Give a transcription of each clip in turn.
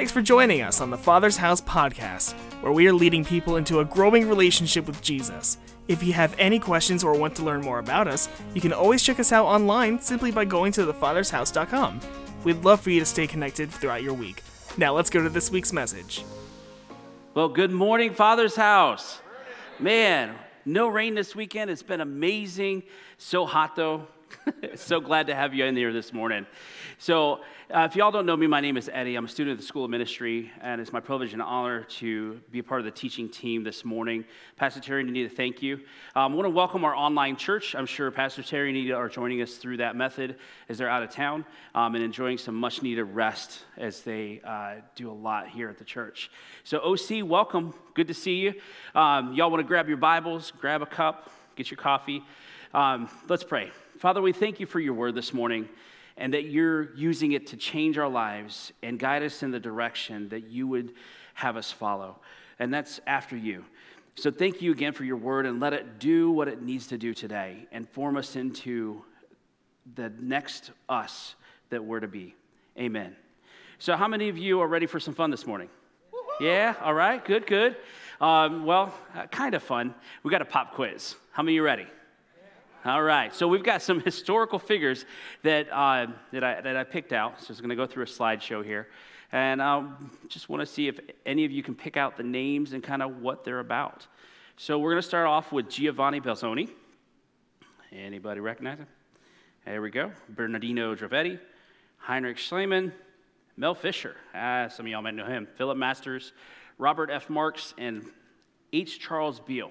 Thanks for joining us on the Father's House podcast, where we are leading people into a growing relationship with Jesus. If you have any questions or want to learn more about us, you can always check us out online simply by going to thefathershouse.com. We'd love for you to stay connected throughout your week. Now let's go to this week's message. Well, good morning, Father's House. Man, no rain this weekend. It's been amazing. So hot, though. so glad to have you in here this morning. So, uh, if y'all don't know me, my name is Eddie. I'm a student at the School of Ministry, and it's my privilege and honor to be a part of the teaching team this morning. Pastor Terry and Anita, thank you. Um, I want to welcome our online church. I'm sure Pastor Terry and Anita are joining us through that method as they're out of town um, and enjoying some much needed rest as they uh, do a lot here at the church. So, OC, welcome. Good to see you. Um, y'all want to grab your Bibles, grab a cup, get your coffee. Um, let's pray. Father, we thank you for your word this morning and that you're using it to change our lives and guide us in the direction that you would have us follow. And that's after you. So thank you again for your word and let it do what it needs to do today and form us into the next us that we're to be. Amen. So, how many of you are ready for some fun this morning? Yeah, all right, good, good. Um, well, uh, kind of fun. We got a pop quiz. How many of you ready? All right, so we've got some historical figures that, uh, that, I, that I picked out. So I'm going to go through a slideshow here. And I um, just want to see if any of you can pick out the names and kind of what they're about. So we're going to start off with Giovanni Belzoni. Anybody recognize him? There we go. Bernardino Drovetti, Heinrich Schliemann, Mel Fisher. Ah, some of y'all might know him. Philip Masters, Robert F. Marks, and H. Charles Beale.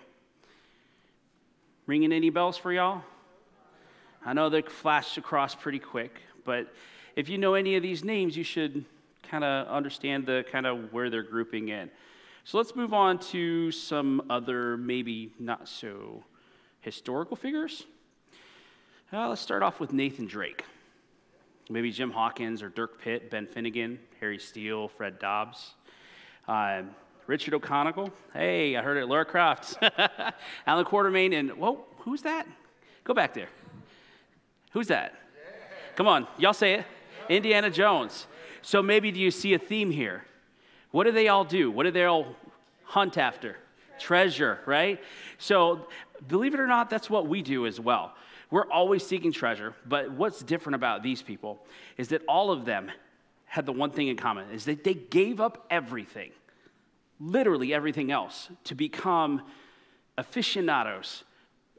Ringing any bells for y'all? I know they flashed across pretty quick, but if you know any of these names, you should kind of understand the kind of where they're grouping in. So let's move on to some other maybe not so historical figures. Uh, let's start off with Nathan Drake. Maybe Jim Hawkins or Dirk Pitt, Ben Finnegan, Harry Steele, Fred Dobbs. Uh, Richard O'Connell. Hey, I heard it. Laura Croft. Allan Quatermain. And, whoa, who's that? Go back there. Who's that? Come on, y'all say it. Indiana Jones. So maybe do you see a theme here? What do they all do? What do they all hunt after? Treasure, right? So believe it or not, that's what we do as well. We're always seeking treasure, but what's different about these people is that all of them had the one thing in common is that they gave up everything literally everything else to become aficionados,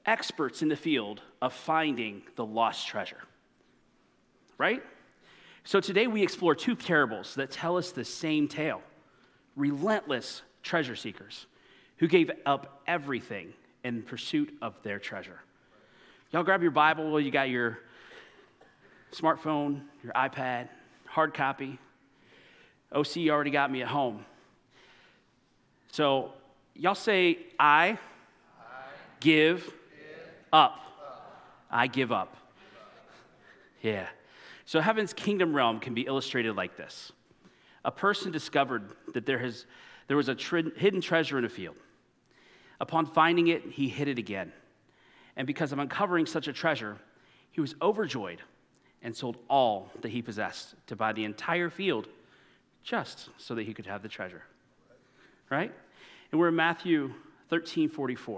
experts in the field of finding the lost treasure. Right? So today we explore two parables that tell us the same tale relentless treasure seekers who gave up everything in pursuit of their treasure. Y'all grab your Bible, you got your smartphone, your iPad, hard copy. OC already got me at home. So, y'all say, I, I give, give up. up. I give up. Yeah. So, heaven's kingdom realm can be illustrated like this A person discovered that there, has, there was a hidden treasure in a field. Upon finding it, he hid it again. And because of uncovering such a treasure, he was overjoyed and sold all that he possessed to buy the entire field just so that he could have the treasure right? And we're in Matthew 13 44.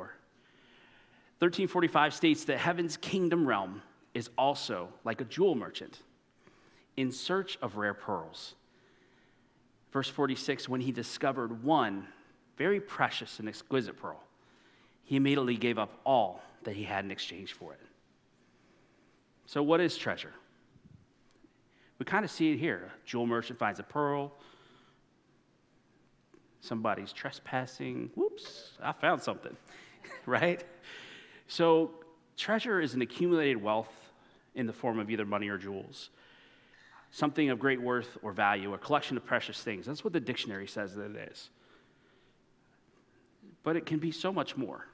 1345 states that heaven's kingdom realm is also like a jewel merchant in search of rare pearls. Verse 46 when he discovered one very precious and exquisite pearl, he immediately gave up all that he had in exchange for it. So, what is treasure? We kind of see it here. Jewel merchant finds a pearl, somebody's trespassing. Whoops, I found something, right? So, treasure is an accumulated wealth in the form of either money or jewels, something of great worth or value, a collection of precious things. That's what the dictionary says that it is. But it can be so much more.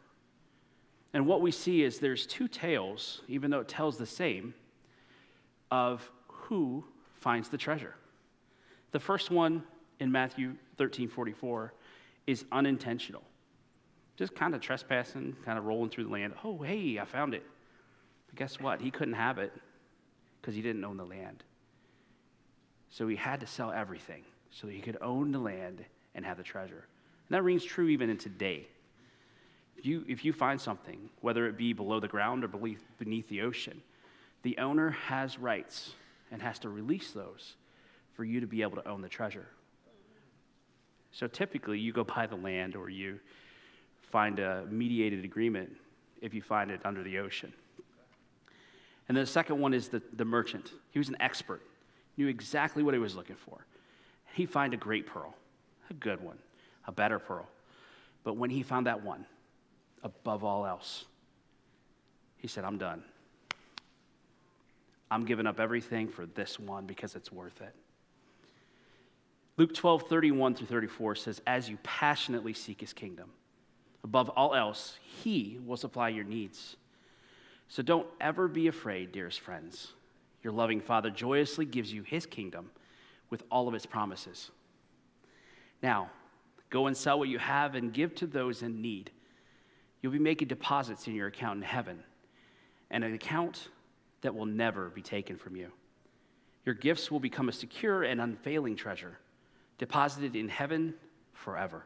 And what we see is there's two tales, even though it tells the same, of who finds the treasure. The first one in Matthew 13 44 is unintentional. Just kind of trespassing, kind of rolling through the land. Oh, hey, I found it. But guess what? He couldn't have it because he didn't own the land. So he had to sell everything so he could own the land and have the treasure. And that rings true even in today. If you, if you find something, whether it be below the ground or beneath, beneath the ocean, the owner has rights and has to release those for you to be able to own the treasure. So typically, you go buy the land or you find a mediated agreement if you find it under the ocean. And then the second one is the, the merchant. He was an expert, knew exactly what he was looking for. He found a great pearl, a good one, a better pearl. But when he found that one, above all else, he said, I'm done. I'm giving up everything for this one because it's worth it. Luke 12, 31 through 34 says, As you passionately seek his kingdom, above all else, he will supply your needs. So don't ever be afraid, dearest friends. Your loving Father joyously gives you his kingdom with all of its promises. Now, go and sell what you have and give to those in need. You'll be making deposits in your account in heaven, and an account that will never be taken from you. Your gifts will become a secure and unfailing treasure, deposited in heaven forever.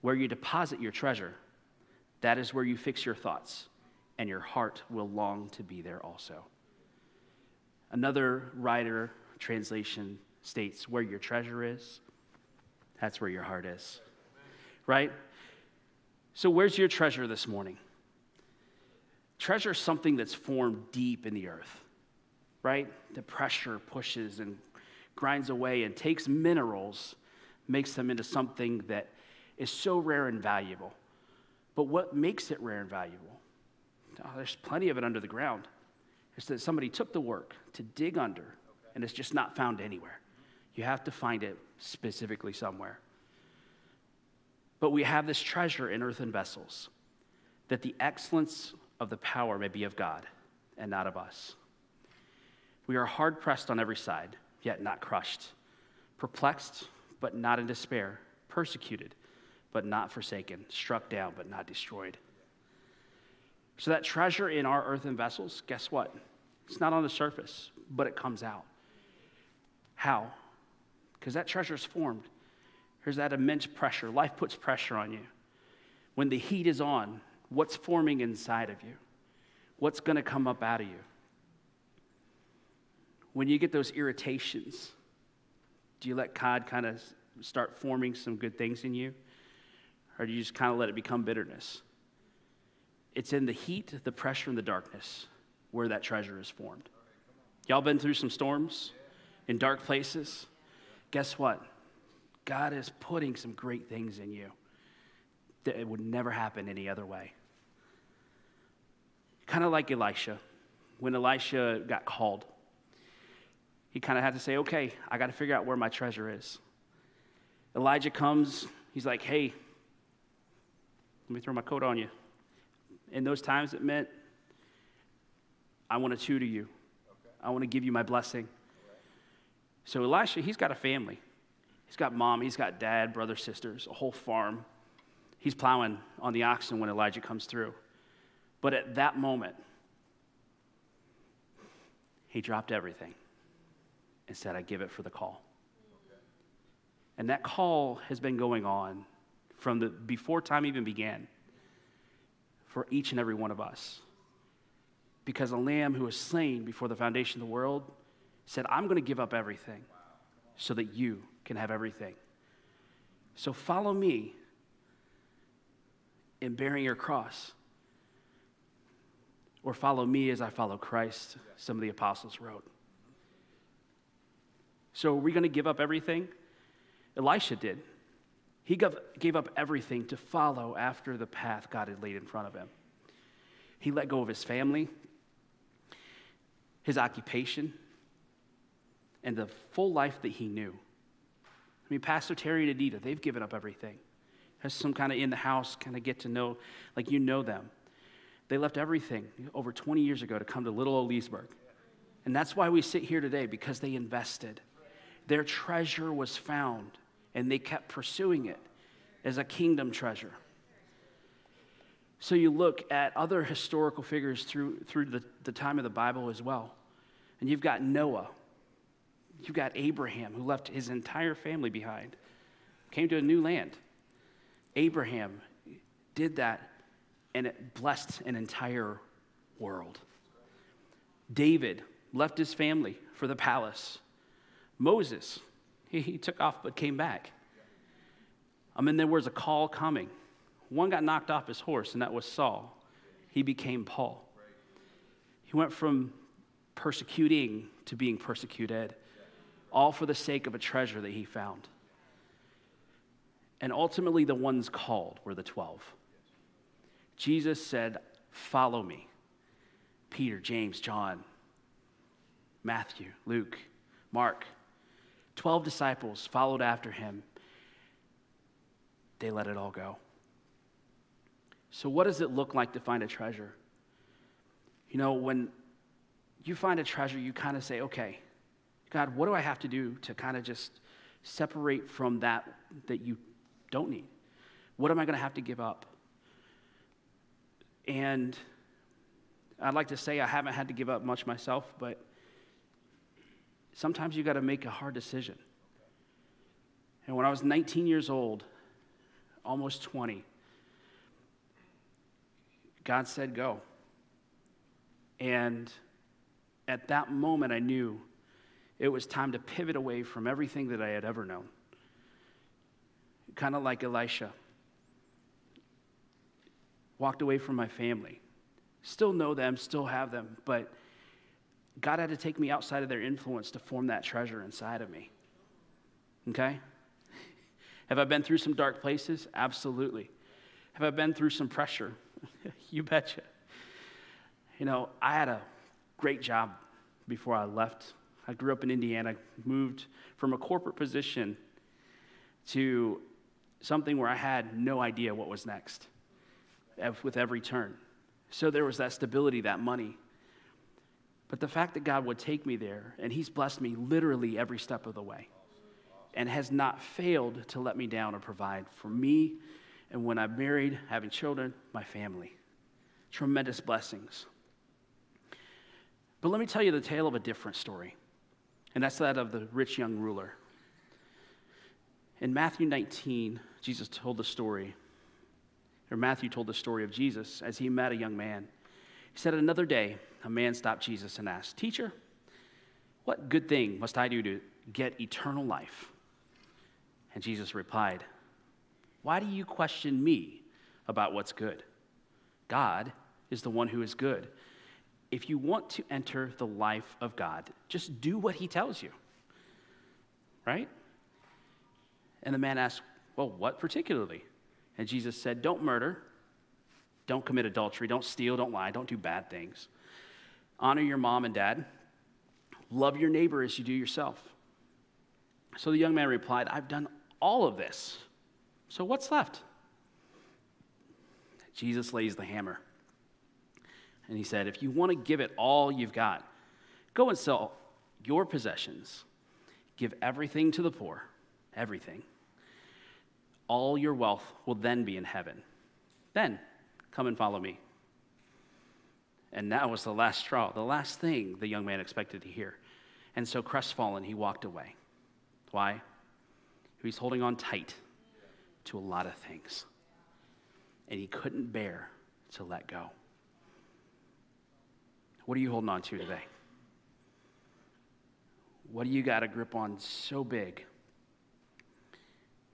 Where you deposit your treasure, that is where you fix your thoughts and your heart will long to be there also. Another writer translation states, Where your treasure is, that's where your heart is. Right? So, where's your treasure this morning? Treasure something that's formed deep in the earth, right? The pressure pushes and grinds away and takes minerals, makes them into something that is so rare and valuable. But what makes it rare and valuable? Oh, there's plenty of it under the ground. It's that somebody took the work to dig under, and it's just not found anywhere. You have to find it specifically somewhere. But we have this treasure in earthen vessels, that the excellence of the power may be of God and not of us. We are hard pressed on every side, yet not crushed, perplexed, but not in despair, persecuted, but not forsaken, struck down, but not destroyed. So, that treasure in our earthen vessels, guess what? It's not on the surface, but it comes out. How? Because that treasure is formed. There's that immense pressure. Life puts pressure on you. When the heat is on, what's forming inside of you? What's going to come up out of you? When you get those irritations, do you let God kind of start forming some good things in you? Or do you just kind of let it become bitterness? It's in the heat, the pressure, and the darkness where that treasure is formed. Y'all been through some storms in dark places? Guess what? God is putting some great things in you that it would never happen any other way. Kind of like Elisha. When Elisha got called, he kind of had to say, okay, I got to figure out where my treasure is. Elijah comes, he's like, hey, let me throw my coat on you. In those times, it meant, I want to tutor you. Okay. I want to give you my blessing. Right. So Elisha, he's got a family. He's got mom, he's got dad, brother, sisters, a whole farm. He's plowing on the oxen when Elijah comes through. But at that moment, he dropped everything and said, I give it for the call. Okay. And that call has been going on from the before time even began for each and every one of us. Because a lamb who was slain before the foundation of the world said, I'm going to give up everything so that you can have everything. So follow me in bearing your cross. Or follow me as I follow Christ, some of the apostles wrote. So are we going to give up everything? Elisha did. He gave up everything to follow after the path God had laid in front of him. He let go of his family, his occupation, and the full life that he knew. I mean, Pastor Terry and Anita, they've given up everything. Has some kind of in the house kind of get to know, like you know them. They left everything over 20 years ago to come to little old Leesburg. And that's why we sit here today, because they invested. Their treasure was found and they kept pursuing it as a kingdom treasure. So you look at other historical figures through, through the, the time of the Bible as well. And you've got Noah, you've got Abraham, who left his entire family behind, came to a new land. Abraham did that, and it blessed an entire world. David left his family for the palace. Moses, he, he took off but came back. I mean, there was a call coming. One got knocked off his horse, and that was Saul. He became Paul. He went from persecuting to being persecuted, all for the sake of a treasure that he found. And ultimately, the ones called were the 12. Jesus said, Follow me. Peter, James, John, Matthew, Luke, Mark, 12 disciples followed after him. They let it all go. So, what does it look like to find a treasure? You know, when you find a treasure, you kind of say, okay, God, what do I have to do to kind of just separate from that that you don't need? What am I going to have to give up? And I'd like to say I haven't had to give up much myself, but sometimes you got to make a hard decision. And when I was 19 years old, almost 20, God said, Go. And at that moment, I knew it was time to pivot away from everything that I had ever known. Kind of like Elisha. Walked away from my family. Still know them, still have them, but God had to take me outside of their influence to form that treasure inside of me. Okay? Have I been through some dark places? Absolutely. Have I been through some pressure? you betcha. You know, I had a great job before I left. I grew up in Indiana, moved from a corporate position to something where I had no idea what was next with every turn. So there was that stability, that money. But the fact that God would take me there, and He's blessed me literally every step of the way, and has not failed to let me down or provide for me, and when I'm married, having children, my family. Tremendous blessings. But let me tell you the tale of a different story, and that's that of the rich young ruler. In Matthew 19, Jesus told the story, or Matthew told the story of Jesus as he met a young man. He said, Another day, a man stopped Jesus and asked, Teacher, what good thing must I do to get eternal life? And Jesus replied, Why do you question me about what's good? God is the one who is good if you want to enter the life of God, just do what he tells you. Right? And the man asked, Well, what particularly? And Jesus said, Don't murder, don't commit adultery, don't steal, don't lie, don't do bad things. Honor your mom and dad, love your neighbor as you do yourself. So the young man replied, I've done all of this. So what's left? Jesus lays the hammer. And he said, If you want to give it all you've got, go and sell your possessions, give everything to the poor, everything. All your wealth will then be in heaven. Then come and follow me. And that was the last straw, the last thing the young man expected to hear. And so, crestfallen, he walked away. Why? He's holding on tight to a lot of things. And he couldn't bear to let go. What are you holding on to today? What do you got a grip on so big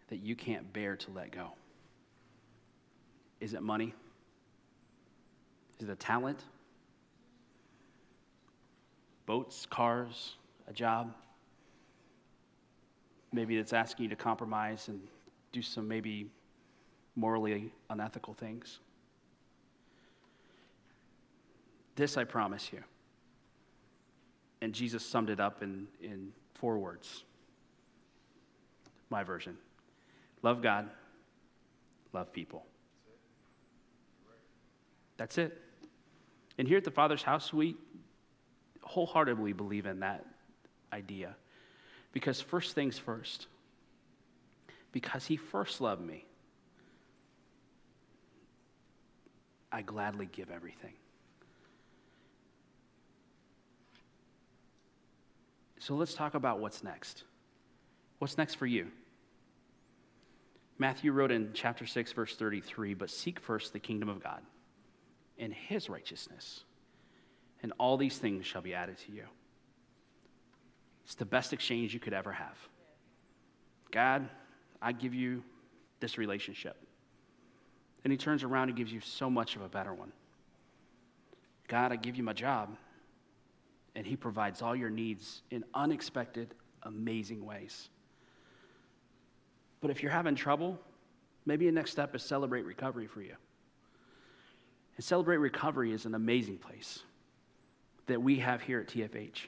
that you can't bear to let go? Is it money? Is it a talent? Boats, cars, a job? Maybe it's asking you to compromise and do some maybe morally unethical things. This I promise you. And Jesus summed it up in, in four words. My version love God, love people. That's it. And here at the Father's house, we wholeheartedly believe in that idea. Because first things first, because He first loved me, I gladly give everything. So let's talk about what's next. What's next for you? Matthew wrote in chapter 6, verse 33 But seek first the kingdom of God and his righteousness, and all these things shall be added to you. It's the best exchange you could ever have. God, I give you this relationship. And he turns around and gives you so much of a better one. God, I give you my job. And he provides all your needs in unexpected, amazing ways. But if you're having trouble, maybe the next step is celebrate recovery for you. And celebrate recovery is an amazing place that we have here at TFH.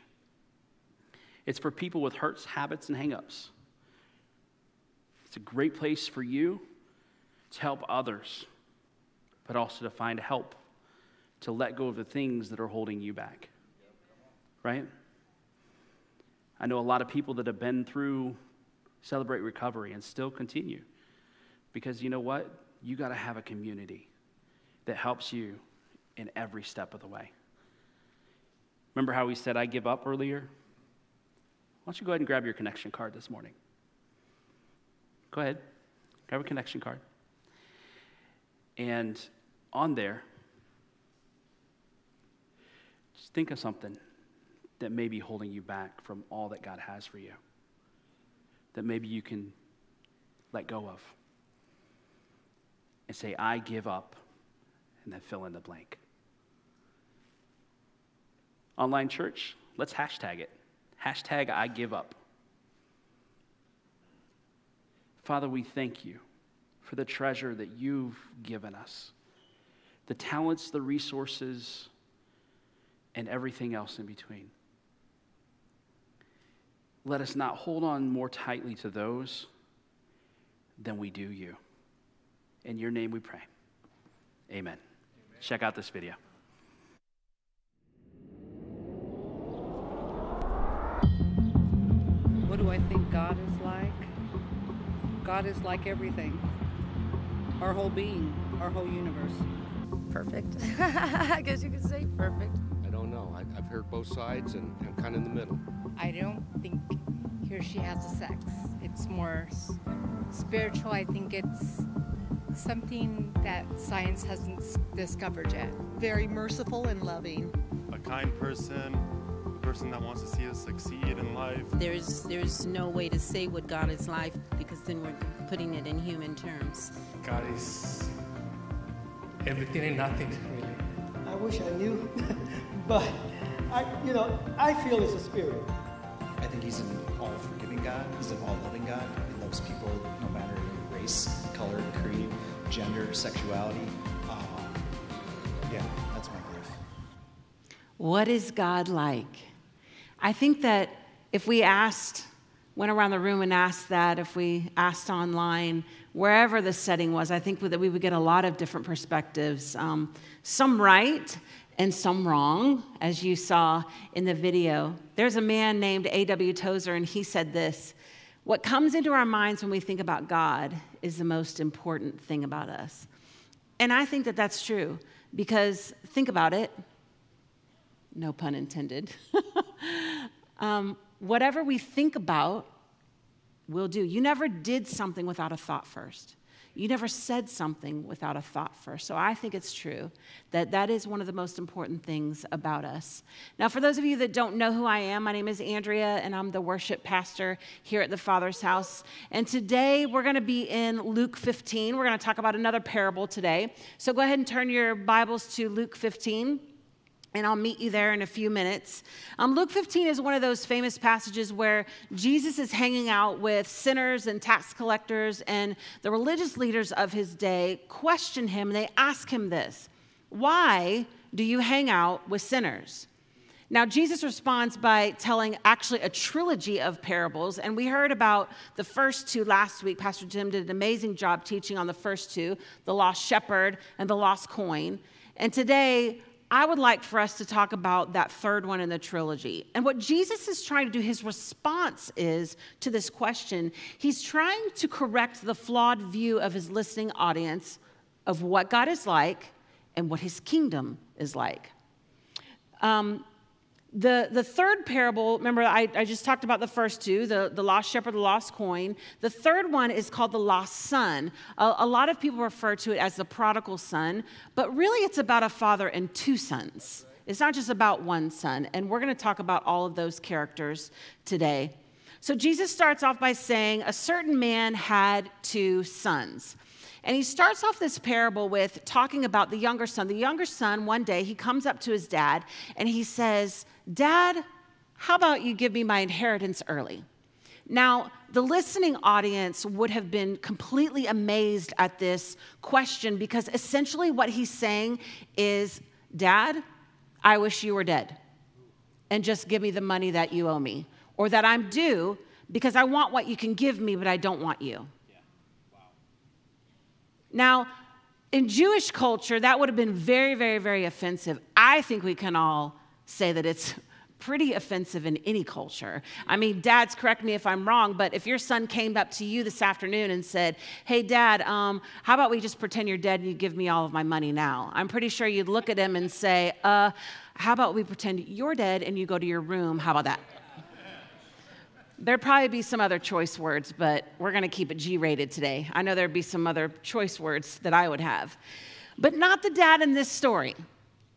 It's for people with hurts, habits, and hangups. It's a great place for you to help others, but also to find help to let go of the things that are holding you back. Right? I know a lot of people that have been through Celebrate Recovery and still continue. Because you know what? You got to have a community that helps you in every step of the way. Remember how we said I give up earlier? Why don't you go ahead and grab your connection card this morning? Go ahead, grab a connection card. And on there, just think of something that may be holding you back from all that God has for you, that maybe you can let go of. And say, I give up, and then fill in the blank. Online church, let's hashtag it. Hashtag I give up. Father, we thank you for the treasure that you've given us the talents, the resources, and everything else in between. Let us not hold on more tightly to those than we do you. In your name we pray. Amen. Amen. Check out this video. What do I think God is like? God is like everything. Our whole being, our whole universe. Perfect. I guess you could say perfect. I don't know. I, have heard both sides and I'm kind of in the middle. I don't think he or she has a sex. It's more spiritual. I think it's something that science hasn't discovered yet. Very merciful and loving. A kind person, a person that wants to see us succeed in life. There's there's no way to say what God is like because then we're putting it in human terms. God is everything and nothing, really. I wish I knew, but I, you know, I feel it's a spirit. I think he's an all-forgiving God. He's an all-loving God. He loves people no matter race, color, creed, gender, sexuality. Um, yeah, that's my belief. What is God like? I think that if we asked, went around the room and asked that, if we asked online, wherever the setting was, I think that we would get a lot of different perspectives. Um, some right and some wrong, as you saw in the video. There's a man named A.W. Tozer, and he said this What comes into our minds when we think about God is the most important thing about us. And I think that that's true because think about it, no pun intended. um, whatever we think about, we'll do. You never did something without a thought first. You never said something without a thought first. So I think it's true that that is one of the most important things about us. Now, for those of you that don't know who I am, my name is Andrea, and I'm the worship pastor here at the Father's house. And today we're going to be in Luke 15. We're going to talk about another parable today. So go ahead and turn your Bibles to Luke 15 and I'll meet you there in a few minutes. Um, Luke 15 is one of those famous passages where Jesus is hanging out with sinners and tax collectors, and the religious leaders of his day question him. They ask him this Why do you hang out with sinners? Now, Jesus responds by telling actually a trilogy of parables, and we heard about the first two last week. Pastor Jim did an amazing job teaching on the first two the lost shepherd and the lost coin. And today, I would like for us to talk about that third one in the trilogy. And what Jesus is trying to do, his response is to this question, he's trying to correct the flawed view of his listening audience of what God is like and what his kingdom is like. Um, The, the third parable, remember, I, I just talked about the first two the, the lost shepherd, the lost coin. The third one is called the lost son. A, a lot of people refer to it as the prodigal son, but really it's about a father and two sons. It's not just about one son. And we're going to talk about all of those characters today. So Jesus starts off by saying, A certain man had two sons. And he starts off this parable with talking about the younger son. The younger son, one day, he comes up to his dad and he says, Dad, how about you give me my inheritance early? Now, the listening audience would have been completely amazed at this question because essentially what he's saying is, Dad, I wish you were dead and just give me the money that you owe me or that I'm due because I want what you can give me, but I don't want you. Now, in Jewish culture, that would have been very, very, very offensive. I think we can all say that it's pretty offensive in any culture. I mean, dads, correct me if I'm wrong, but if your son came up to you this afternoon and said, Hey, dad, um, how about we just pretend you're dead and you give me all of my money now? I'm pretty sure you'd look at him and say, uh, How about we pretend you're dead and you go to your room? How about that? There'd probably be some other choice words, but we're going to keep it G rated today. I know there'd be some other choice words that I would have. But not the dad in this story.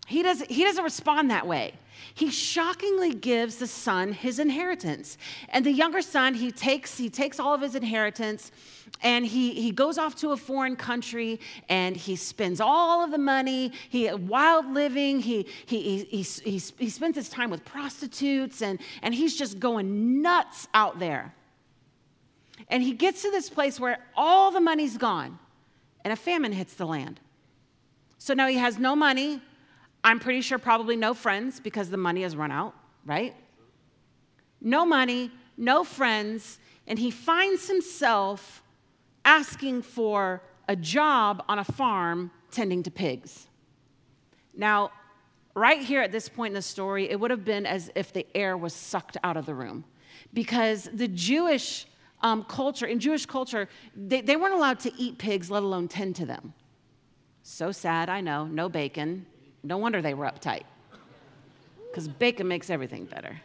He doesn't, he doesn't respond that way. He shockingly gives the son his inheritance. And the younger son, he takes, he takes all of his inheritance and he, he goes off to a foreign country and he spends all of the money. He wild living. He, he, he, he, he spends his time with prostitutes and, and he's just going nuts out there. And he gets to this place where all the money's gone and a famine hits the land. So now he has no money. I'm pretty sure probably no friends because the money has run out, right? No money, no friends, and he finds himself asking for a job on a farm tending to pigs. Now, right here at this point in the story, it would have been as if the air was sucked out of the room because the Jewish um, culture, in Jewish culture, they, they weren't allowed to eat pigs, let alone tend to them. So sad, I know, no bacon. No wonder they were uptight because bacon makes everything better.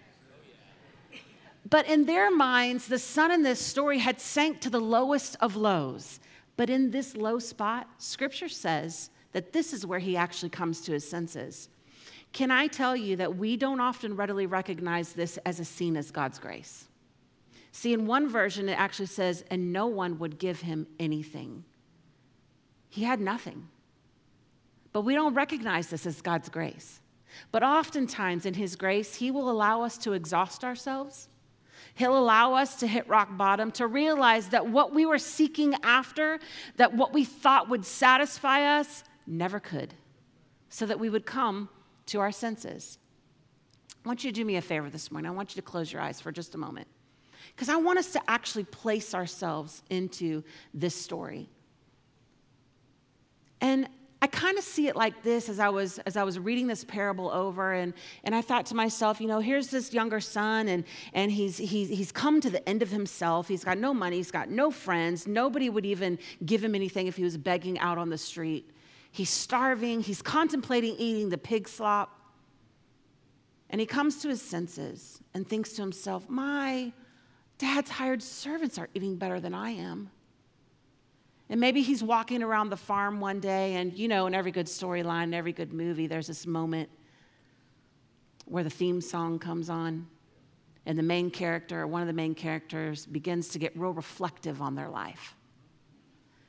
But in their minds, the son in this story had sank to the lowest of lows. But in this low spot, scripture says that this is where he actually comes to his senses. Can I tell you that we don't often readily recognize this as a scene as God's grace? See, in one version, it actually says, and no one would give him anything. He had nothing. But we don't recognize this as God's grace. But oftentimes, in His grace, He will allow us to exhaust ourselves He'll allow us to hit rock bottom, to realize that what we were seeking after, that what we thought would satisfy us, never could, so that we would come to our senses. I want you to do me a favor this morning. I want you to close your eyes for just a moment. Because I want us to actually place ourselves into this story. And I kind of see it like this as I was as I was reading this parable over, and, and I thought to myself, you know, here's this younger son, and, and he's, he's, he's come to the end of himself. He's got no money, he's got no friends. Nobody would even give him anything if he was begging out on the street. He's starving, he's contemplating eating the pig slop. And he comes to his senses and thinks to himself, My dad's hired servants are eating better than I am. And maybe he's walking around the farm one day, and you know, in every good storyline, in every good movie, there's this moment where the theme song comes on, and the main character, or one of the main characters, begins to get real reflective on their life.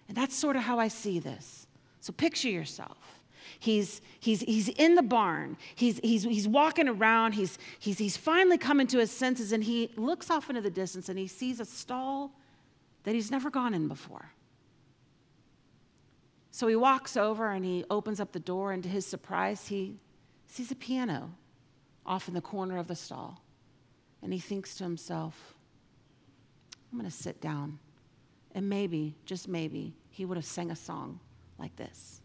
And that's sort of how I see this. So picture yourself. He's, he's, he's in the barn. He's, he's, he's walking around. He's, he's, he's finally coming to his senses, and he looks off into the distance and he sees a stall that he's never gone in before. So he walks over and he opens up the door, and to his surprise, he sees a piano off in the corner of the stall. And he thinks to himself, I'm going to sit down. And maybe, just maybe, he would have sang a song like this.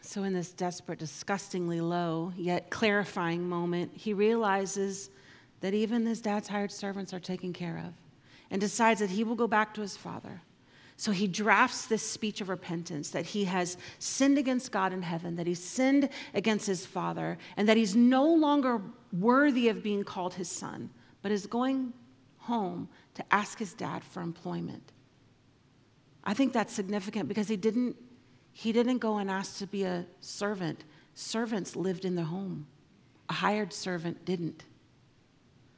So, in this desperate, disgustingly low, yet clarifying moment, he realizes that even his dad's hired servants are taken care of and decides that he will go back to his father So he drafts this speech of repentance that he has sinned against God in heaven, that he's sinned against his father, and that he's no longer worthy of being called his son, but is going home to ask his dad for employment. I think that's significant because he didn't, he didn't go and ask to be a servant. Servants lived in the home, a hired servant didn't.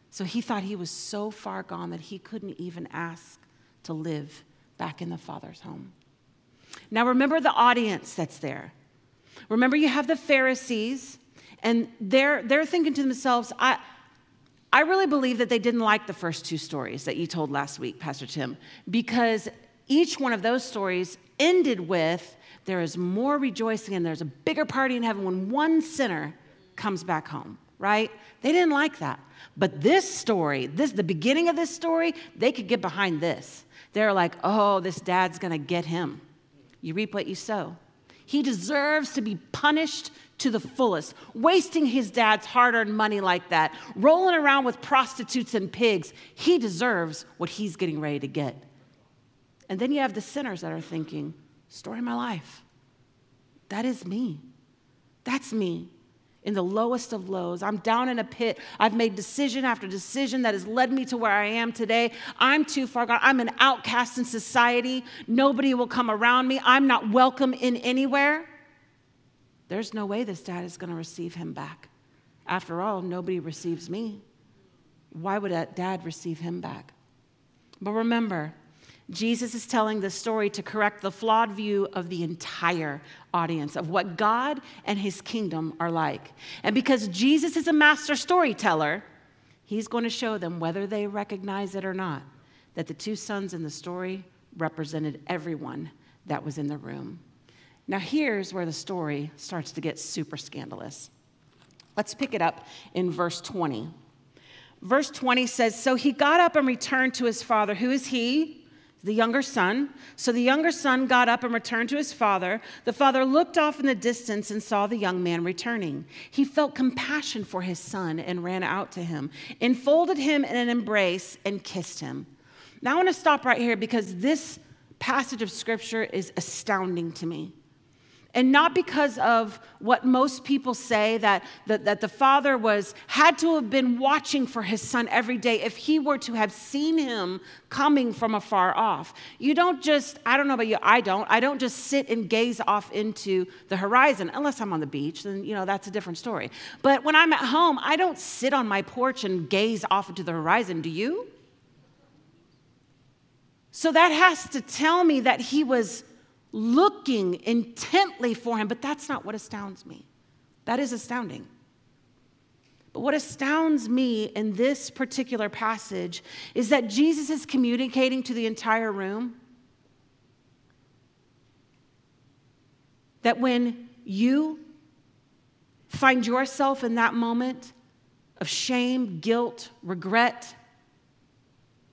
So he thought he was so far gone that he couldn't even ask to live back in the Father's home. Now, remember the audience that's there. Remember, you have the Pharisees, and they're, they're thinking to themselves, I, I really believe that they didn't like the first two stories that you told last week, Pastor Tim, because each one of those stories ended with there is more rejoicing and there's a bigger party in heaven when one sinner comes back home, right? They didn't like that. But this story, this the beginning of this story, they could get behind this. They're like, oh, this dad's gonna get him. You reap what you sow. He deserves to be punished to the fullest, wasting his dad's hard earned money like that, rolling around with prostitutes and pigs. He deserves what he's getting ready to get. And then you have the sinners that are thinking, story of my life. That is me. That's me in the lowest of lows. I'm down in a pit. I've made decision after decision that has led me to where I am today. I'm too far gone. I'm an outcast in society. Nobody will come around me. I'm not welcome in anywhere. There's no way this dad is going to receive him back. After all, nobody receives me. Why would that dad receive him back? But remember, Jesus is telling this story to correct the flawed view of the entire audience of what God and his kingdom are like. And because Jesus is a master storyteller, he's going to show them, whether they recognize it or not, that the two sons in the story represented everyone that was in the room. Now, here's where the story starts to get super scandalous. Let's pick it up in verse 20. Verse 20 says So he got up and returned to his father. Who is he? The younger son. So the younger son got up and returned to his father. The father looked off in the distance and saw the young man returning. He felt compassion for his son and ran out to him, enfolded him in an embrace, and kissed him. Now I want to stop right here because this passage of scripture is astounding to me. And not because of what most people say that, that, that, the father was had to have been watching for his son every day if he were to have seen him coming from afar off. You don't just, I don't know about you, I don't, I don't just sit and gaze off into the horizon, unless I'm on the beach, then you know that's a different story. But when I'm at home, I don't sit on my porch and gaze off into the horizon. Do you? So that has to tell me that he was looking intently for him. But that's not what astounds me. That is astounding. But what astounds me in this particular passage is that Jesus is communicating to the entire room that when you find yourself in that moment of shame, guilt, regret,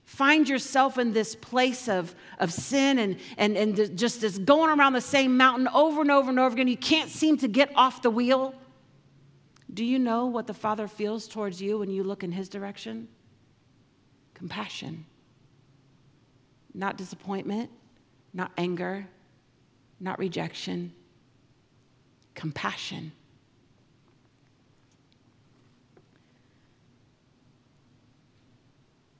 find yourself in this place of, of sin and, and, and just this going around the same mountain over and over and over again, you can't seem to get off the wheel. Do you know what the Father feels towards you when you look in His direction? Compassion. Not disappointment, not anger, not rejection. Compassion.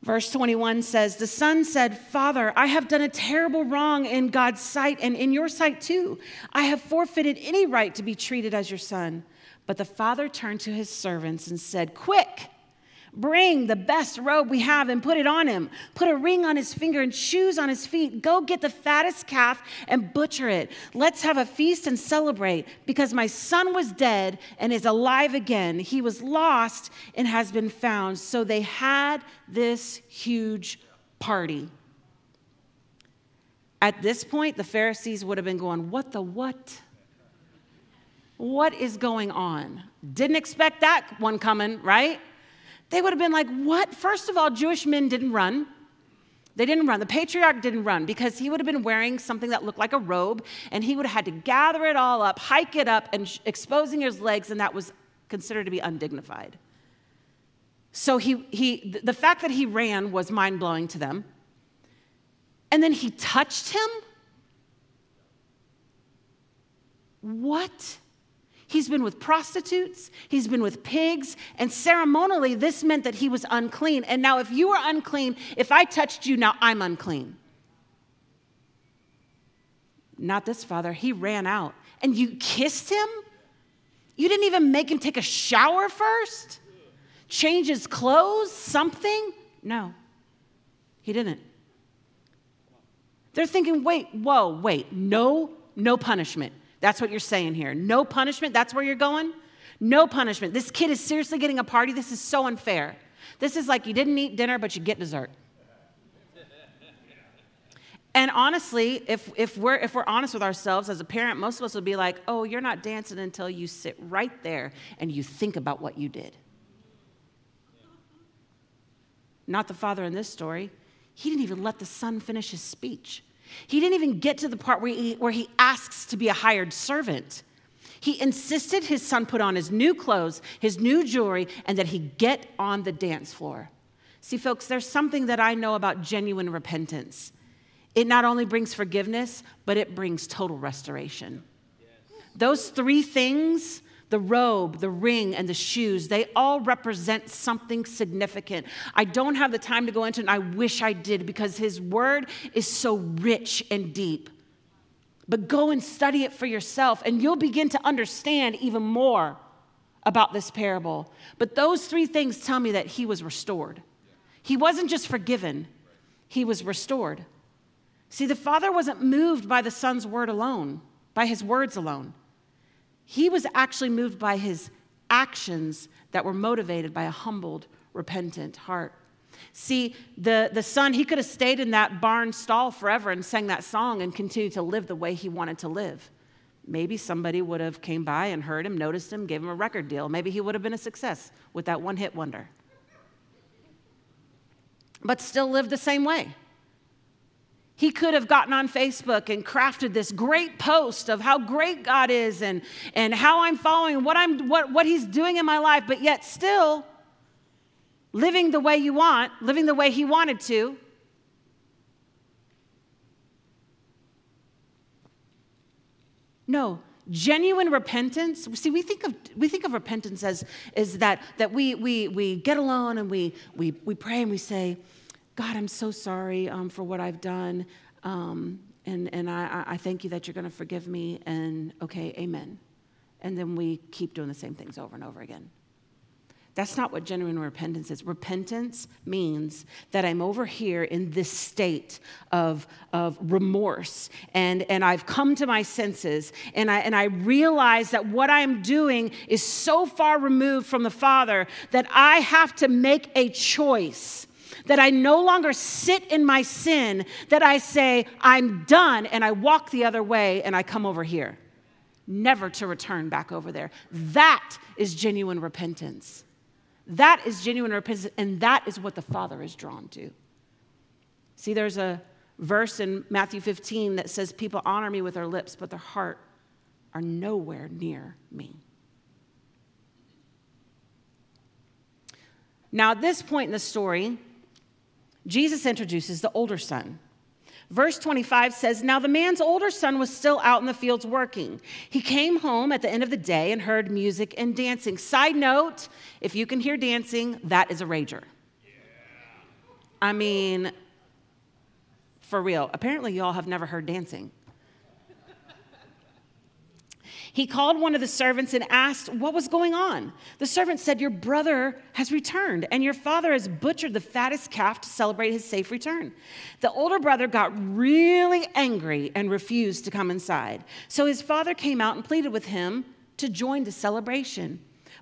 Verse 21 says, The son said, Father, I have done a terrible wrong in God's sight and in your sight too. I have forfeited any right to be treated as your son. But the father turned to his servants and said, Quick! Bring the best robe we have and put it on him. Put a ring on his finger and shoes on his feet. Go get the fattest calf and butcher it. Let's have a feast and celebrate because my son was dead and is alive again. He was lost and has been found. So they had this huge party. At this point, the Pharisees would have been going, What the what? What is going on? Didn't expect that one coming, right? They would have been like, What? First of all, Jewish men didn't run. They didn't run. The patriarch didn't run because he would have been wearing something that looked like a robe and he would have had to gather it all up, hike it up, and sh- exposing his legs, and that was considered to be undignified. So he, he, the fact that he ran was mind blowing to them. and then he touched him? What? He's been with prostitutes, he's been with pigs, and ceremonially, this meant that he was unclean. And now, if you are unclean, if I touched you, now I'm unclean. Not this father. He ran out. And you kissed him? You didn't even make him take a shower first? Change his clothes? Something? No, he didn't. They're thinking, wait, whoa, wait, no, no punishment. That's what you're saying here. No punishment? That's where you're going? No punishment. This kid is seriously getting a party. This is so unfair. This is like you didn't eat dinner, but you get dessert. And honestly, if, if, we're, if we're honest with ourselves as a parent, most of us would be like, oh, you're not dancing until you sit right there and you think about what you did. Not the father in this story. He didn't even let the son finish his speech. He didn't even get to the part where he, where he asks to be a hired servant. He insisted his son put on his new clothes, his new jewelry, and that he get on the dance floor. See, folks, there's something that I know about genuine repentance. It not only brings forgiveness, but it brings total restoration. Those three things the robe, the ring, and the shoes, they all represent something significant. I don't have the time to go into it, and I wish I did because his word is so rich and deep. But go and study it for yourself, and you'll begin to understand even more about this parable. But those three things tell me that he was restored. He wasn't just forgiven, he was restored. See, the father wasn't moved by the son's word alone, by his words alone. He was actually moved by his actions that were motivated by a humbled, repentant heart. See, the, the son, he could have stayed in that barn stall forever and sang that song and continued to live the way he wanted to live. Maybe somebody would have came by and heard him, noticed him, gave him a record deal. Maybe he would have been a success with that one hit wonder. But still lived the same way. He could have gotten on Facebook and crafted this great post of how great God is and, and how I'm following, what, I'm, what, what He's doing in my life, but yet still living the way you want, living the way He wanted to. No, genuine repentance see we think of we think of repentance as is that that we we we get alone and we we we pray and we say God, I'm so sorry um, for what I've done. Um, and and I, I thank you that you're going to forgive me. And okay, amen. And then we keep doing the same things over and over again. That's not what genuine repentance is. Repentance means that I'm over here in this state of, of remorse and, and I've come to my senses and I, and I realize that what I'm doing is so far removed from the Father that I have to make a choice that I no longer sit in my sin, that I say, I'm done, and I walk the other way and I come over here, never to return back over there. That is genuine repentance. That is genuine repentance, and that is what the Father is drawn to. See, there's a verse in Matthew 15 that says, People honor me with their lips, but their heart are nowhere near me. Now, at this point in the story, Jesus introduces the older son. Verse 25 says, Now the man's older son was still out in the fields working. He came home at the end of the day and heard music and dancing. Side note if you can hear dancing, that is a rager. I mean, for real. Apparently, y'all have never heard dancing. He called one of the servants and asked what was going on. The servant said, Your brother has returned, and your father has butchered the fattest calf to celebrate his safe return. The older brother got really angry and refused to come inside. So his father came out and pleaded with him to join the celebration.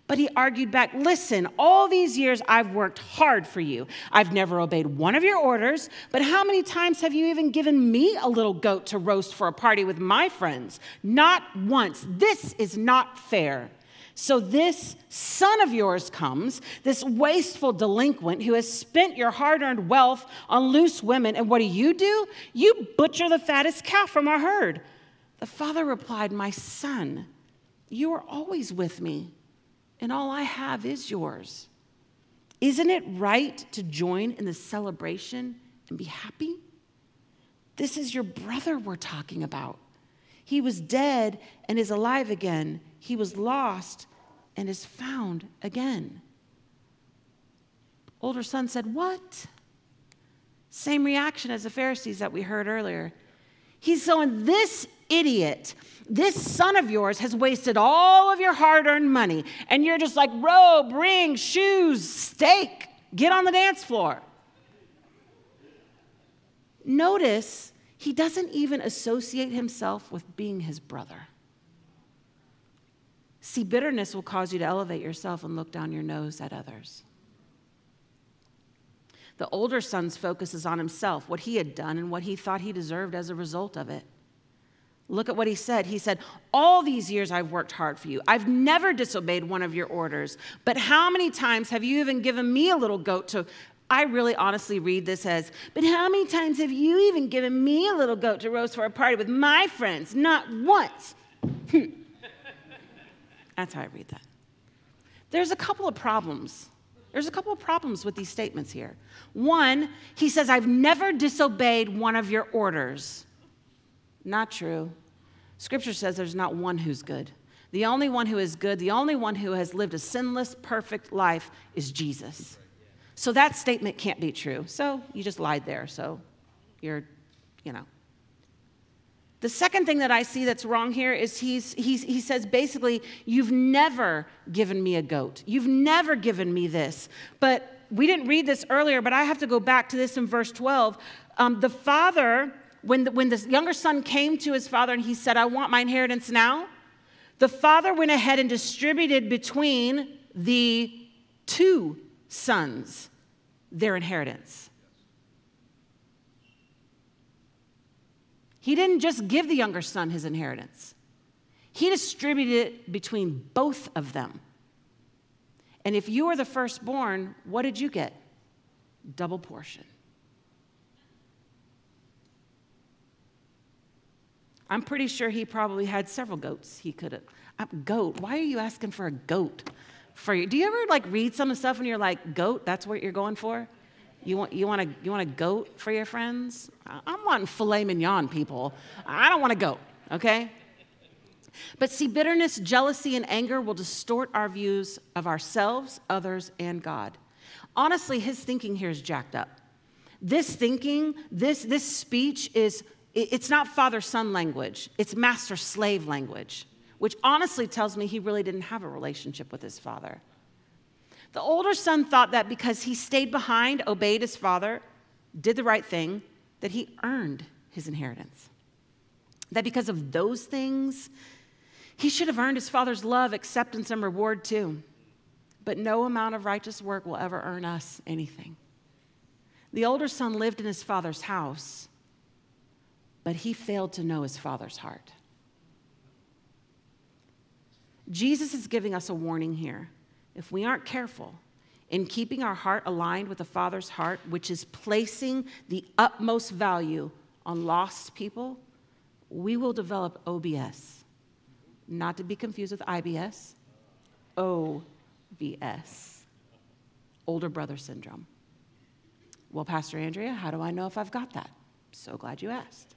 But he argued back, Listen, all these years I've worked hard for you. I've never obeyed one of your orders, but how many times have you even given me a little goat to roast for a party with my friends? Not once. This is not fair. So this son of yours comes, this wasteful delinquent who has spent your hard earned wealth on loose women, and what do you do? You butcher the fattest calf from our herd. The father replied, My son, you are always with me and all I have is yours. Isn't it right to join in the celebration and be happy? This is your brother we're talking about. He was dead and is alive again. He was lost and is found again. Older son said, What? Same reaction as the Pharisees that we heard earlier. He's saying, This idiot, this son of yours has wasted all of your hard earned money. And you're just like, robe, ring, shoes, steak, get on the dance floor. Notice he doesn't even associate himself with being his brother. See, bitterness will cause you to elevate yourself and look down your nose at others. The older son's focus is on himself, what he had done, and what he thought he deserved as a result of it. Look at what he said. He said, All these years I've worked hard for you. I've never disobeyed one of your orders. But how many times have you even given me a little goat to? I really honestly read this as, But how many times have you even given me a little goat to roast for a party with my friends? Not once. Hmm. That's how I read that. There's a couple of problems. There's a couple of problems with these statements here. One, he says, I've never disobeyed one of your orders. Not true. Scripture says there's not one who's good. The only one who is good, the only one who has lived a sinless, perfect life is Jesus. So that statement can't be true. So you just lied there. So you're, you know. The second thing that I see that's wrong here is he's, he's, he says basically, You've never given me a goat. You've never given me this. But we didn't read this earlier, but I have to go back to this in verse 12. Um, the father when the, when the younger son came to his father and he said, I want my inheritance now, the father went ahead and distributed between the two sons their inheritance. He didn't just give the younger son his inheritance, he distributed it between both of them. And if you were the firstborn, what did you get? Double portion. I'm pretty sure he probably had several goats he could have. Uh, goat? Why are you asking for a goat? For you? Do you ever like read some of the stuff and you're like, goat? That's what you're going for? You want you want a you want a goat for your friends? I'm wanting filet mignon, people. I don't want a goat. Okay. But see, bitterness, jealousy, and anger will distort our views of ourselves, others, and God. Honestly, his thinking here is jacked up. This thinking, this, this speech is it's not father son language, it's master slave language, which honestly tells me he really didn't have a relationship with his father. The older son thought that because he stayed behind, obeyed his father, did the right thing, that he earned his inheritance. That because of those things, he should have earned his father's love, acceptance, and reward too. But no amount of righteous work will ever earn us anything. The older son lived in his father's house but he failed to know his father's heart. Jesus is giving us a warning here. If we aren't careful in keeping our heart aligned with the Father's heart, which is placing the utmost value on lost people, we will develop OBS. Not to be confused with IBS, OBS, older brother syndrome. Well, Pastor Andrea, how do I know if I've got that? So glad you asked.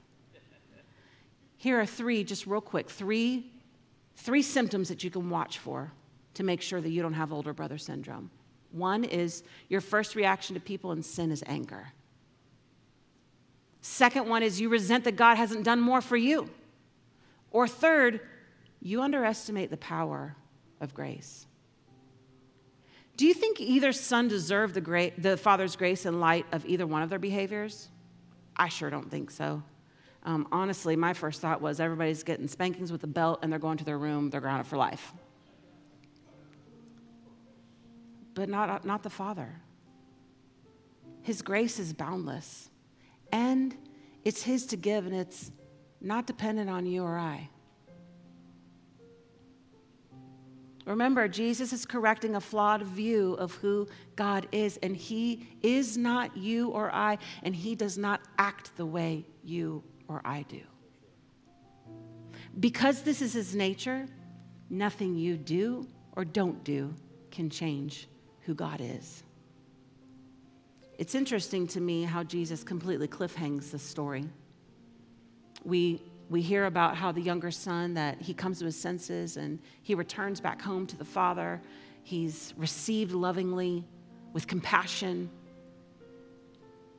Here are three, just real quick, three, three symptoms that you can watch for to make sure that you don't have older brother syndrome. One is your first reaction to people in sin is anger. Second one is you resent that God hasn't done more for you. Or third, you underestimate the power of grace. Do you think either son deserved the, gra- the father's grace in light of either one of their behaviors? I sure don't think so. Um, honestly, my first thought was everybody's getting spankings with a belt and they're going to their room, they're grounded for life. But not, not the Father. His grace is boundless, and it's His to give, and it's not dependent on you or I. Remember, Jesus is correcting a flawed view of who God is, and He is not you or I, and He does not act the way you or I do. Because this is his nature, nothing you do or don't do can change who God is. It's interesting to me how Jesus completely cliffhangs the story. We, we hear about how the younger son that he comes to his senses and he returns back home to the father. He's received lovingly with compassion.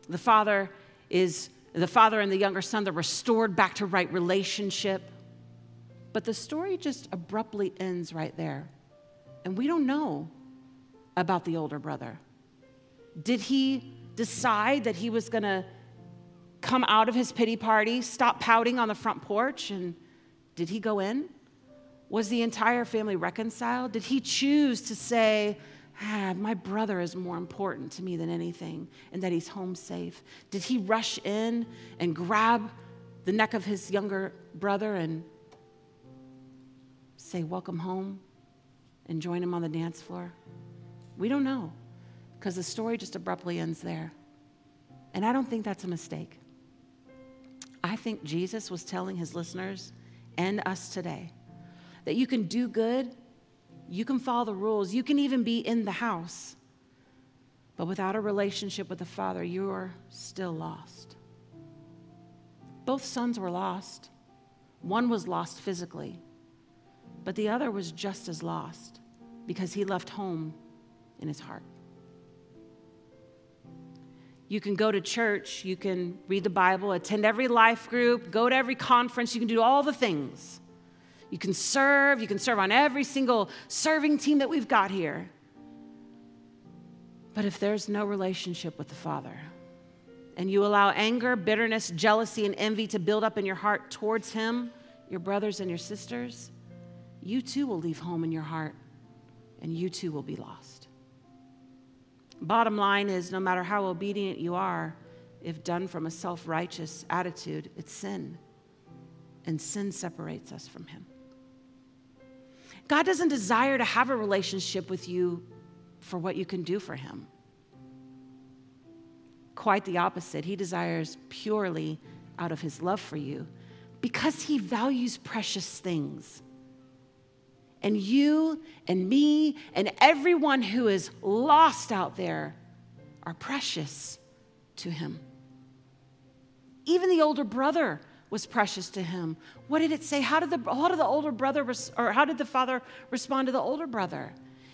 The father is the father and the younger son, they're restored back to right relationship. But the story just abruptly ends right there. And we don't know about the older brother. Did he decide that he was going to come out of his pity party, stop pouting on the front porch, and did he go in? Was the entire family reconciled? Did he choose to say, ah, my brother is more important to me than anything, and that he's home safe? Did he rush in and grab the neck of his younger brother and say, Welcome home, and join him on the dance floor? We don't know because the story just abruptly ends there. And I don't think that's a mistake. I think Jesus was telling his listeners and us today that you can do good, you can follow the rules, you can even be in the house, but without a relationship with the Father, you're still lost. Both sons were lost. One was lost physically, but the other was just as lost because he left home in his heart. You can go to church, you can read the Bible, attend every life group, go to every conference, you can do all the things. You can serve, you can serve on every single serving team that we've got here. But if there's no relationship with the Father, and you allow anger, bitterness, jealousy, and envy to build up in your heart towards Him, your brothers and your sisters, you too will leave home in your heart, and you too will be lost. Bottom line is no matter how obedient you are, if done from a self righteous attitude, it's sin. And sin separates us from Him. God doesn't desire to have a relationship with you for what you can do for Him. Quite the opposite. He desires purely out of His love for you because He values precious things. And you and me and everyone who is lost out there are precious to him. Even the older brother was precious to him. What did it say? How did the, how did the older brother, or how did the father respond to the older brother?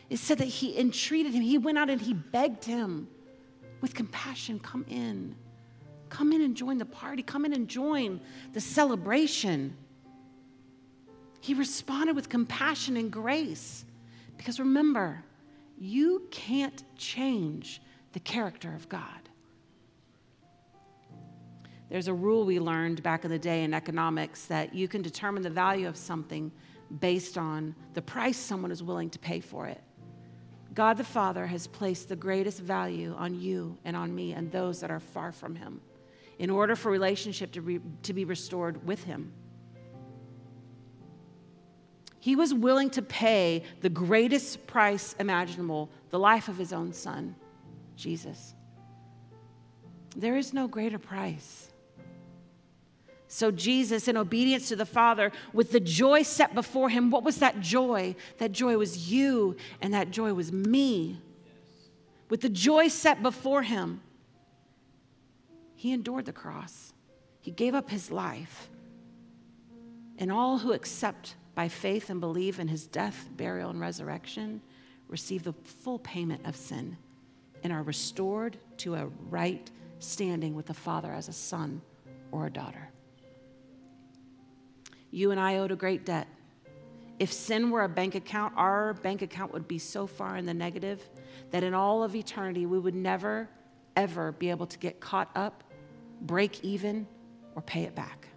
It said that he entreated him. He went out and he begged him with compassion come in. Come in and join the party. Come in and join the celebration. He responded with compassion and grace. Because remember, you can't change the character of God. There's a rule we learned back in the day in economics that you can determine the value of something based on the price someone is willing to pay for it. God the Father has placed the greatest value on you and on me and those that are far from Him in order for relationship to, re- to be restored with Him. He was willing to pay the greatest price imaginable the life of his own son, Jesus. There is no greater price. So, Jesus, in obedience to the Father, with the joy set before him, what was that joy? That joy was you, and that joy was me. With the joy set before him, he endured the cross. He gave up his life. And all who accept by faith and believe in his death, burial, and resurrection, receive the full payment of sin and are restored to a right standing with the Father as a son or a daughter. You and I owed a great debt. If sin were a bank account, our bank account would be so far in the negative that in all of eternity we would never, ever be able to get caught up, break even, or pay it back.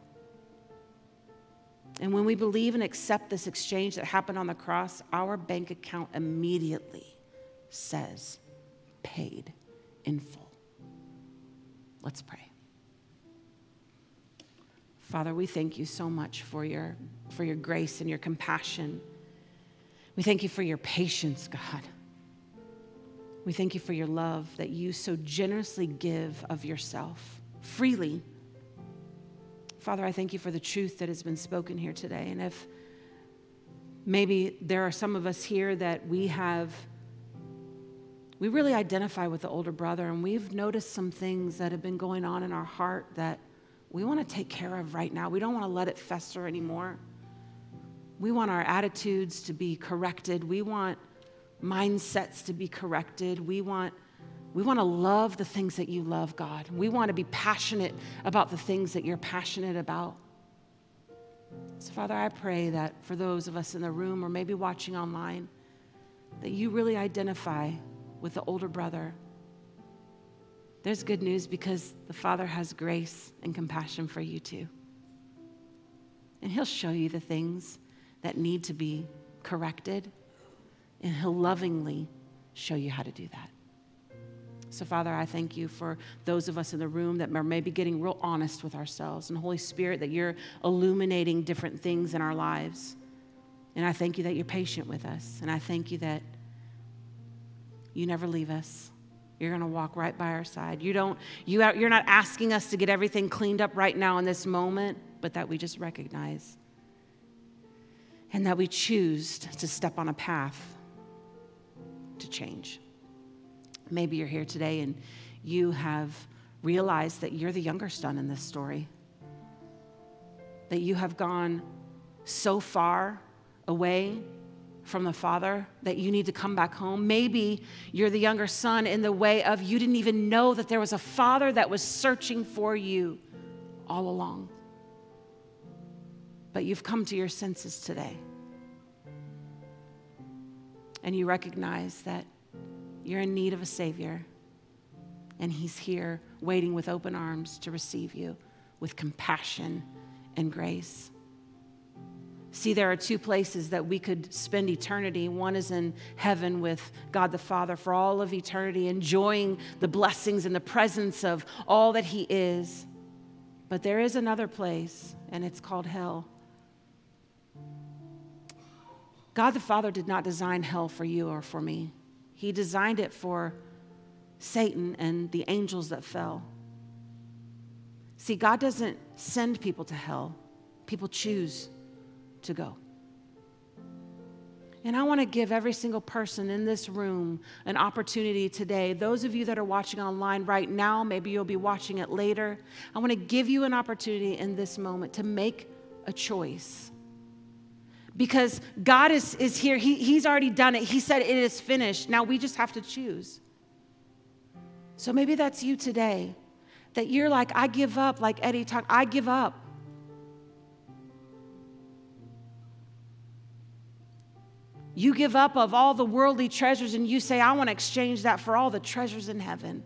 And when we believe and accept this exchange that happened on the cross, our bank account immediately says, paid in full. Let's pray. Father, we thank you so much for your, for your grace and your compassion. We thank you for your patience, God. We thank you for your love that you so generously give of yourself freely Father, I thank you for the truth that has been spoken here today. And if maybe there are some of us here that we have, we really identify with the older brother, and we've noticed some things that have been going on in our heart that we want to take care of right now. We don't want to let it fester anymore. We want our attitudes to be corrected. We want mindsets to be corrected. We want we want to love the things that you love, God. We want to be passionate about the things that you're passionate about. So, Father, I pray that for those of us in the room or maybe watching online, that you really identify with the older brother. There's good news because the Father has grace and compassion for you too. And He'll show you the things that need to be corrected, and He'll lovingly show you how to do that. So, Father, I thank you for those of us in the room that are maybe getting real honest with ourselves. And, Holy Spirit, that you're illuminating different things in our lives. And I thank you that you're patient with us. And I thank you that you never leave us. You're going to walk right by our side. You don't, you you're not asking us to get everything cleaned up right now in this moment, but that we just recognize and that we choose to step on a path to change. Maybe you're here today and you have realized that you're the younger son in this story, that you have gone so far away from the father that you need to come back home. Maybe you're the younger son in the way of you didn't even know that there was a father that was searching for you all along. But you've come to your senses today. And you recognize that you're in need of a Savior, and He's here waiting with open arms to receive you with compassion and grace. See, there are two places that we could spend eternity. One is in heaven with God the Father for all of eternity, enjoying the blessings and the presence of all that He is. But there is another place, and it's called hell. God the Father did not design hell for you or for me. He designed it for Satan and the angels that fell. See, God doesn't send people to hell, people choose to go. And I want to give every single person in this room an opportunity today. Those of you that are watching online right now, maybe you'll be watching it later. I want to give you an opportunity in this moment to make a choice because God is, is here. He, he's already done it. He said it is finished. Now we just have to choose. So maybe that's you today that you're like, I give up, like Eddie talked, I give up. You give up of all the worldly treasures and you say, I want to exchange that for all the treasures in heaven.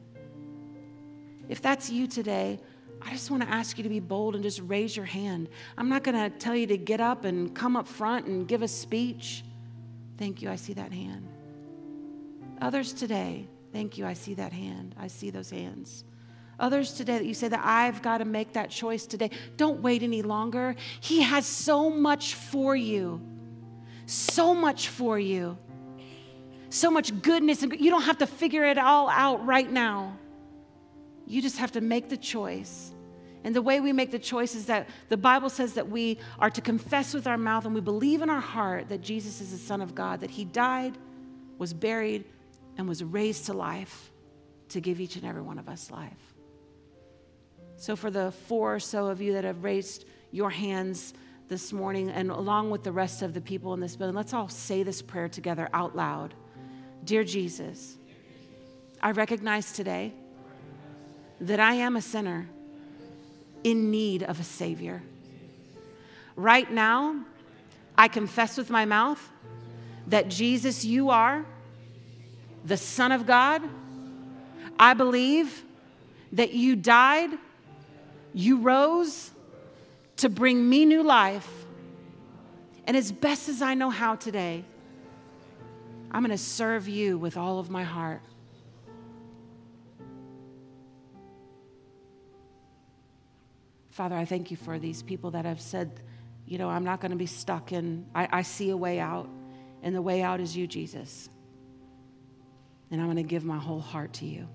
If that's you today, I just want to ask you to be bold and just raise your hand. I'm not going to tell you to get up and come up front and give a speech. Thank you, I see that hand. Others today, thank you, I see that hand. I see those hands. Others today that you say that I've got to make that choice today. Don't wait any longer. He has so much for you. So much for you. So much goodness. And you don't have to figure it all out right now. You just have to make the choice and the way we make the choice is that the Bible says that we are to confess with our mouth and we believe in our heart that Jesus is the Son of God, that He died, was buried, and was raised to life to give each and every one of us life. So, for the four or so of you that have raised your hands this morning, and along with the rest of the people in this building, let's all say this prayer together out loud. Dear Jesus, I recognize today that I am a sinner in need of a Savior. Right now, I confess with my mouth that Jesus, you are the Son of God. I believe that you died, you rose to bring me new life. And as best as I know how today, I'm going to serve you with all of my heart. Father, I thank you for these people that have said, you know, I'm not going to be stuck in, I, I see a way out, and the way out is you, Jesus. And I'm going to give my whole heart to you.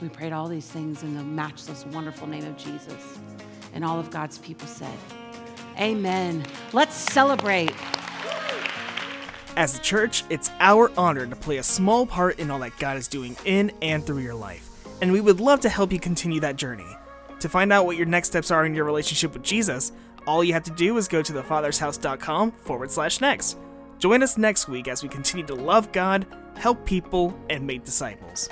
We prayed all these things in the matchless, wonderful name of Jesus. And all of God's people said, Amen. Let's celebrate. As a church, it's our honor to play a small part in all that God is doing in and through your life. And we would love to help you continue that journey To find out what your next steps are in your relationship with Jesus, all you have to do is go to thefathershouse.com forward slash next. Join us next week as we continue to love God, help people, and make disciples.